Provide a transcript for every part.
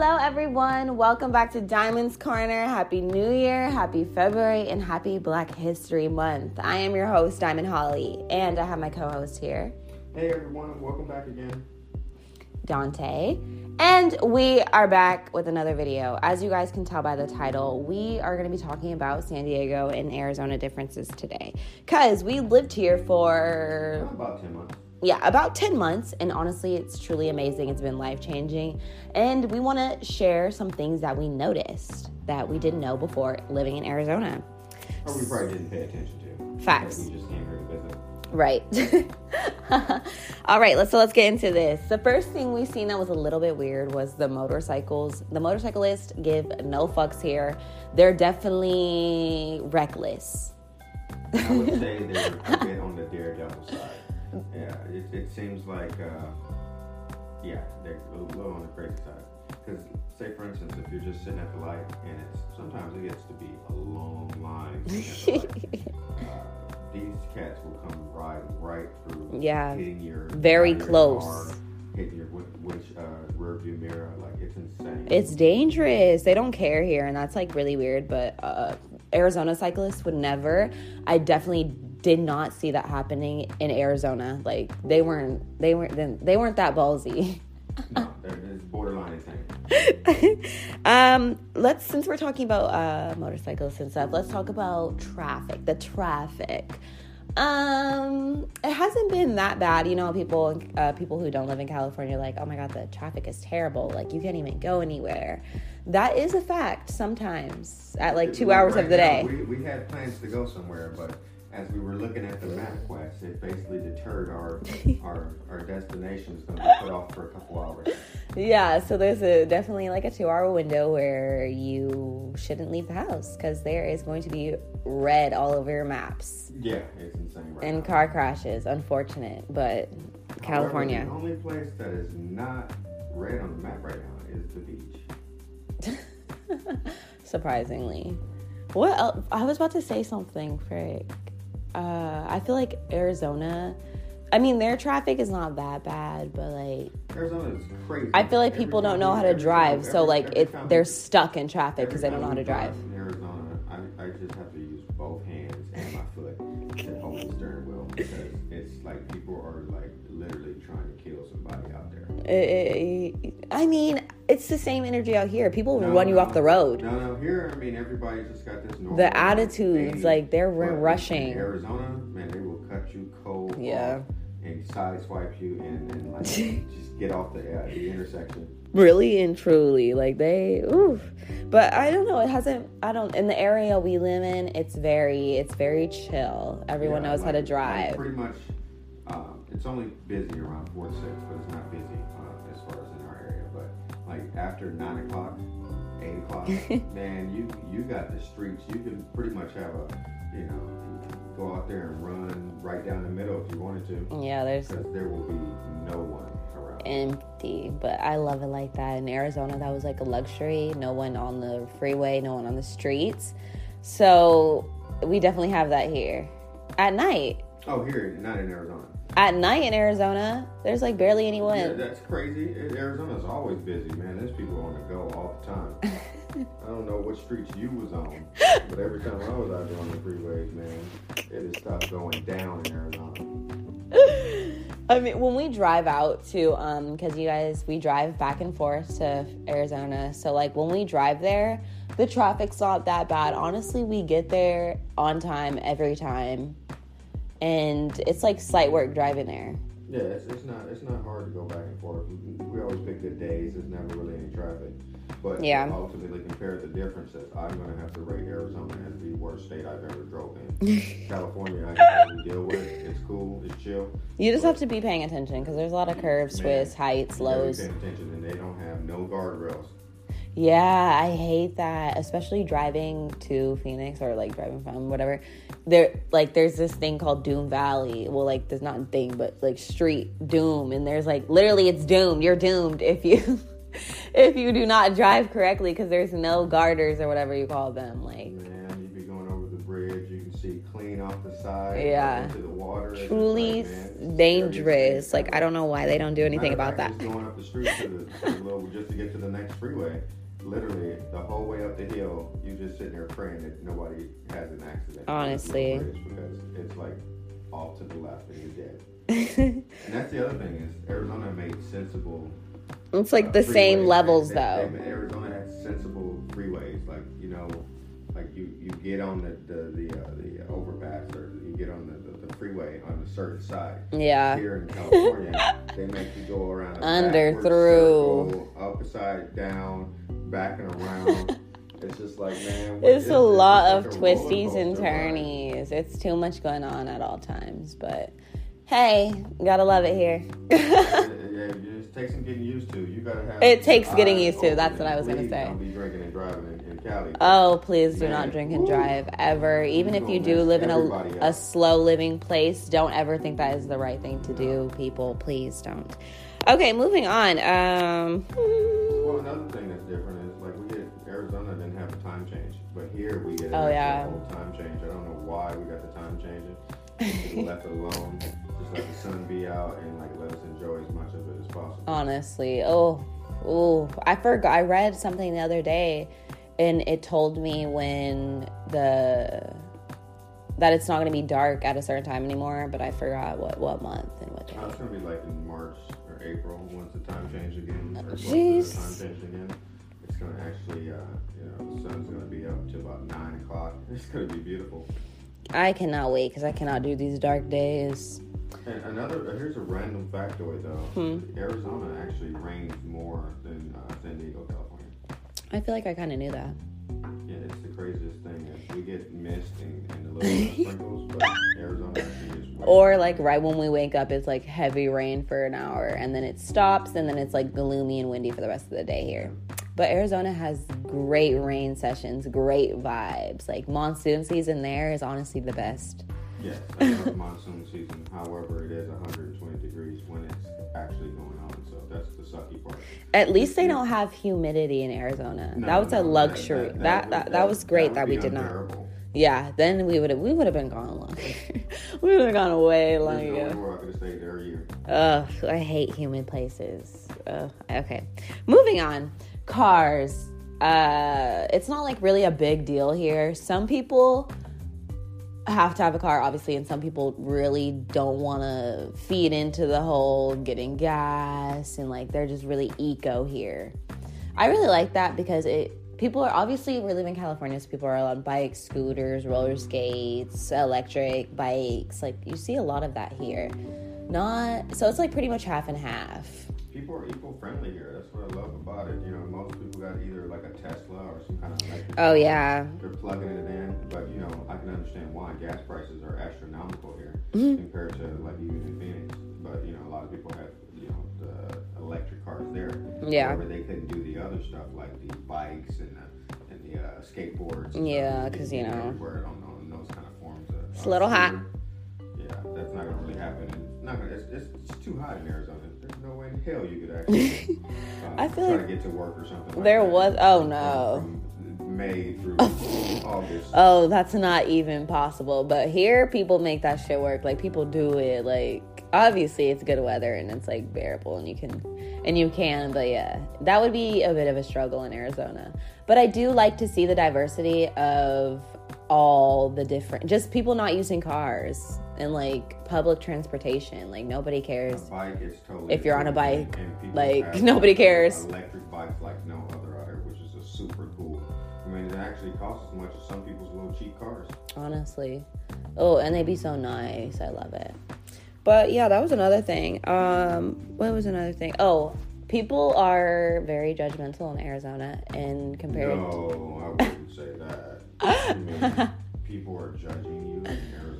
Hello, everyone. Welcome back to Diamond's Corner. Happy New Year, happy February, and happy Black History Month. I am your host, Diamond Holly, and I have my co host here, Hey everyone, welcome back again. Dante. And we are back with another video. As you guys can tell by the title, we are going to be talking about San Diego and Arizona differences today. Because we lived here for About 10 months. Yeah, about 10 months. And honestly, it's truly amazing. It's been life changing. And we want to share some things that we noticed that we didn't know before living in Arizona. Or we probably didn't pay attention to. Facts. We just came here to visit. Right. All right, let's so let's get into this. The first thing we seen that was a little bit weird was the motorcycles. The motorcyclists give no fucks here. They're definitely reckless. I would say they're a bit on the daredevil side. Yeah, it, it seems like, uh, yeah, they're a little on the crazy side. Because, say for instance, if you're just sitting at the light and it's sometimes it gets to be a long line. the uh, these cats will come riding right through, Yeah. hitting your Very side of your close. car, hitting your which uh, rear view mirror. Like it's insane. It's dangerous. They don't care here, and that's like really weird. But uh, Arizona cyclists would never. I definitely did not see that happening in Arizona. Like they weren't. They weren't. They weren't that ballsy. no, they're, it's borderline insane. um, let's since we're talking about uh, motorcyclists and stuff, let's talk about traffic. The traffic. Um, it hasn't been that bad. You know, people uh, people who don't live in California are like, oh my god, the traffic is terrible. Like you can't even go anywhere. That is a fact. Sometimes at like two hours Right of the now, day. We, we had plans to go somewhere, but as we were looking at the MapQuest, it basically deterred our our, our destination is going to be put off for a couple hours. Yeah, so there's a definitely like a two hour window where you shouldn't leave the house because there is going to be red all over your maps Yeah, it's insane right and now. car crashes. Unfortunate, but California. However, the only place that is not red on the map right now is the beach. Surprisingly, what else? I was about to say something, Frick. Uh, I feel like Arizona. I mean, their traffic is not that bad, but like Arizona is crazy. I feel like Every people don't know how to drive, time- so every- like every it they're stuck in traffic because they don't know how to drive. In Arizona, I, I just have to use both hands and my foot to hold the steering wheel because it's like people are like literally trying to kill somebody out there. Eh, I mean, it's the same energy out here. People No, run you no. off the road. No, no, here I mean everybody just got this normal. The attitudes, like, they're rushing. Arizona, man, they will cut you cold. Yeah. And side swipe you and, and like just get off the uh, the intersection. Really and truly, like they, oof. But I don't know. It hasn't. I don't. In the area we live in, it's very, it's very chill. Everyone Yeah, knows how to drive. like pretty much, um, it's only busy around four to six, but it's not busy like after nine o'clock, eight o'clock, man, you you got the streets. You can pretty much have a, you know, go out there and run right down the middle if you wanted to, yeah, there's because there will be no one around. empty, but I love it like that. In Arizona, that was like a luxury. No one on the freeway, no one on the streets. So we definitely have that here. At night, oh, here, not in Arizona. At night in Arizona, there's like barely Yeah, anyone. that's crazy. Arizona's always busy, man. There's people on the go all the time. I don't know what streets you was on, but every time I was out there on the freeways, man, it has stopped going down in Arizona. I mean, when we drive out to, um, because you guys, we drive back and forth to Arizona. So, like, when we drive there, the traffic's not that bad. Honestly, we get there on time every time. And it's like slight work driving there. Yeah, it's, it's not it's not hard to go back and forth. We, always pick good days. There's never really any traffic. But Yeah. ultimately, compare the differences. I'm going to have to rate Arizona as the worst state I've ever drove in. California, I can deal with. It's cool. It's chill. You just have to be paying attention because there's a lot of curves, Man, twists, heights, you gotta be lows. Paying attention, and they don't have no guardrails. Yeah, I hate that, especially driving to Phoenix or like driving from whatever. There, like, there's this thing called Doom Valley. Well, like, there's not a thing, but like street doom, and there's like literally it's doomed. You're doomed if you if you do not drive correctly because there's no garters or whatever you call them. Like, Man, you be going over the bridge, you can see clean off the side. Yeah. Into the water. Truly like, man, it's the dangerous. Like I don't know why they don't do anything about of that. Just going up the street to the, to the little, just to get to the next freeway. Literally, the whole way up the hill, you just sitting there praying that nobody has an accident. Honestly. It's because it's like off to the left and you're dead. And that's the other thing is Arizona made sensible. it's like uh, the same levels They- though. they- Arizona has sensible freeways, like you know, like you you get on the the the, uh, the overpass or you get on the, the, the freeway on a certain side. Yeah. Here in California, they make you go around Under, through. circle, upside down, back and around. it's just like man, It's a lot of like twisties and turnies. It's too much going on at all times. But hey, gotta love it here. yeah, yeah, it just takes some getting used to. You gotta have. It takes getting used to. That's what I was gonna say. Don't be drinking and driving in, in Cali. Oh, please do Man, not drink and drive ever. Even if you do live in a, a slow living place, don't ever think that is the right thing to do, people. Please don't. Okay, moving on. Um, Well, another thing that's different is like we get Arizona didn't have a time change, but here we get Oh, yeah. whole time change. I don't know why we got the time changing. Left alone, just let the sun be out and like let us enjoy as much of it as possible. honestly, oh, oh, I forgot. I read something the other day, and it told me when the that it's not going to be dark at a certain time anymore. But I forgot what what month and what day. Uh, it's gonna be like in March or April once the time change again. Or Jeez. the time change again. It's gonna actually, uh, you know, the sun's gonna be up to about nine o'clock. It's gonna be beautiful. I cannot wait because I cannot do these dark days. And another, uh, here's a random factoid though. Hmm. Arizona actually rains more than uh, San Diego, California. I feel like I kind of knew that. Yeah, it's the craziest thing. Is we get mist and, and a little sprinkles, but Arizona actually is Or like right when we wake up, it's like heavy rain for an hour, and then it stops, and then it's like gloomy and windy for the rest of the day here. But Arizona has great rain sessions, great vibes. Like monsoon season there is honestly the best. Yes, I love monsoon season. However, it is 120 degrees when it's actually going that's the sucky part. At least they don't have humidity in Arizona. No, that was no, a luxury. That that, that, was great that, we did not. Yeah, then we would have we would have been gone longer. we would have gone way long There's ago. I could have stayed there a year. Ugh, I hate humid places. Ugh, okay, moving on. Cars. Uh, it's not like really a big deal here. Some people have to have a car, obviously, and some people really don't want to feed into the whole getting gas and like they're just really eco here. I really like that because it people are obviously we live in California, so people are on bikes, scooters, roller skates, electric bikes. Like you see a lot of that here. Not so it's like pretty much half and half. People are eco friendly here. That's what I love about it. You know, most got either like a Tesla or some kind of electric. Oh car. yeah. They're plugging it in, but you know, I can understand why gas prices are astronomical here Mm-hmm. compared to like even in Phoenix. But you know, a lot of people have you know the electric cars there. Yeah. However, they couldn't do the other stuff like the bikes and the and the uh, skateboards. and Yeah, stuff. 'cause, can you know. everywhere on, on those kind of forms. Of, It's a little hot. Yeah, that's not gonna really happen. It's not gonna. It's, it's, it's too hot in Arizona. No way in hell you could actually. Uh, I feel try like to get to work or something. like there was- oh, from- no. From May through August. Oh, that's not even possible. But here, people make that shit work. Like people do it. Like obviously, it's good weather and it's like bearable, and you can, and you can. But yeah, that would be a bit of a struggle in Arizona. But I do like to see the diversity of all the different, just people not using cars and like public transportation. Like nobody cares. A bike is totally. If you're on a bike, like, nobody cares. Electric bikes like no other out here, which is a super cool. I mean, it actually costs as much as some people's little cheap cars. honestly. Oh, and they'd be so nice. I love it. But yeah, that was another thing. Um, what was another thing? Oh, people are very judgmental in Arizona and compared. No, I wouldn't say that. I mean, people are judging you in Arizona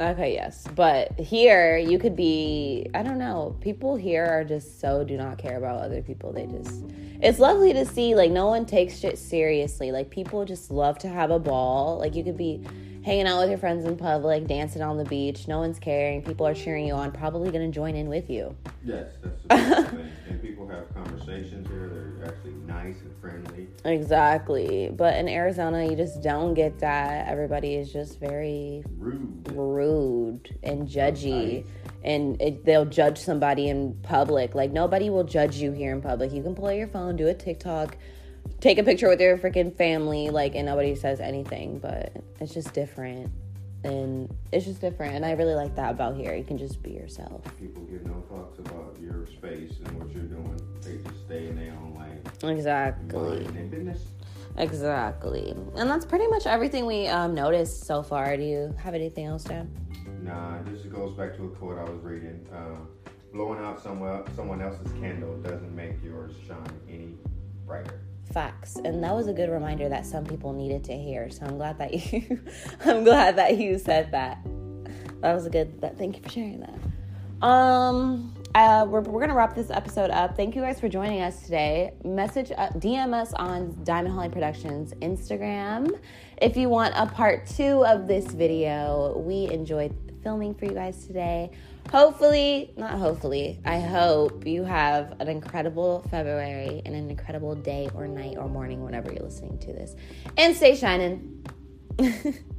Okay, yes, but here you could be. I don't know. People here are just so do not care about other people. They just. It's lovely to see. Like no one takes shit seriously. Like people just love to have a ball. Like you could be hanging out with your friends in public, dancing on the beach. No one's caring. People are cheering you on. Probably gonna join in with you. Yes, that's the thing. And people have conversations here. They're actually nice and friendly. Exactly. But in Arizona, you just don't get that. Everybody is just very Rude. rude and judgy. And it, they'll judge somebody in public. Like, nobody will judge you here in public. You can pull out your phone, do a TikTok, take a picture with your freaking family, like, and nobody says anything. But it's just different. And it's just different. And I really like that about here. You can just be yourself. People give no thoughts about your space and what you're doing. Exactly. Minding their business. Exactly. And that's pretty much everything we um, noticed so far. Do you have anything else, Dan? Nah, this goes back to a quote I was reading. Um, blowing out someone someone else's candle doesn't make yours shine any brighter. Facts. And that was a good reminder that some people needed to hear. So I'm glad that you I'm glad that you said that. That was a good that thank you for sharing that. Um uh, we're, we're gonna wrap this episode up. Thank you guys for joining us today. Message uh, DM us on Diamond Holly Productions Instagram if you want a part two of this video. We enjoyed filming for you guys today. Hopefully, not hopefully, I hope you have an incredible February and an incredible day or night or morning whenever you're listening to this. And stay shining.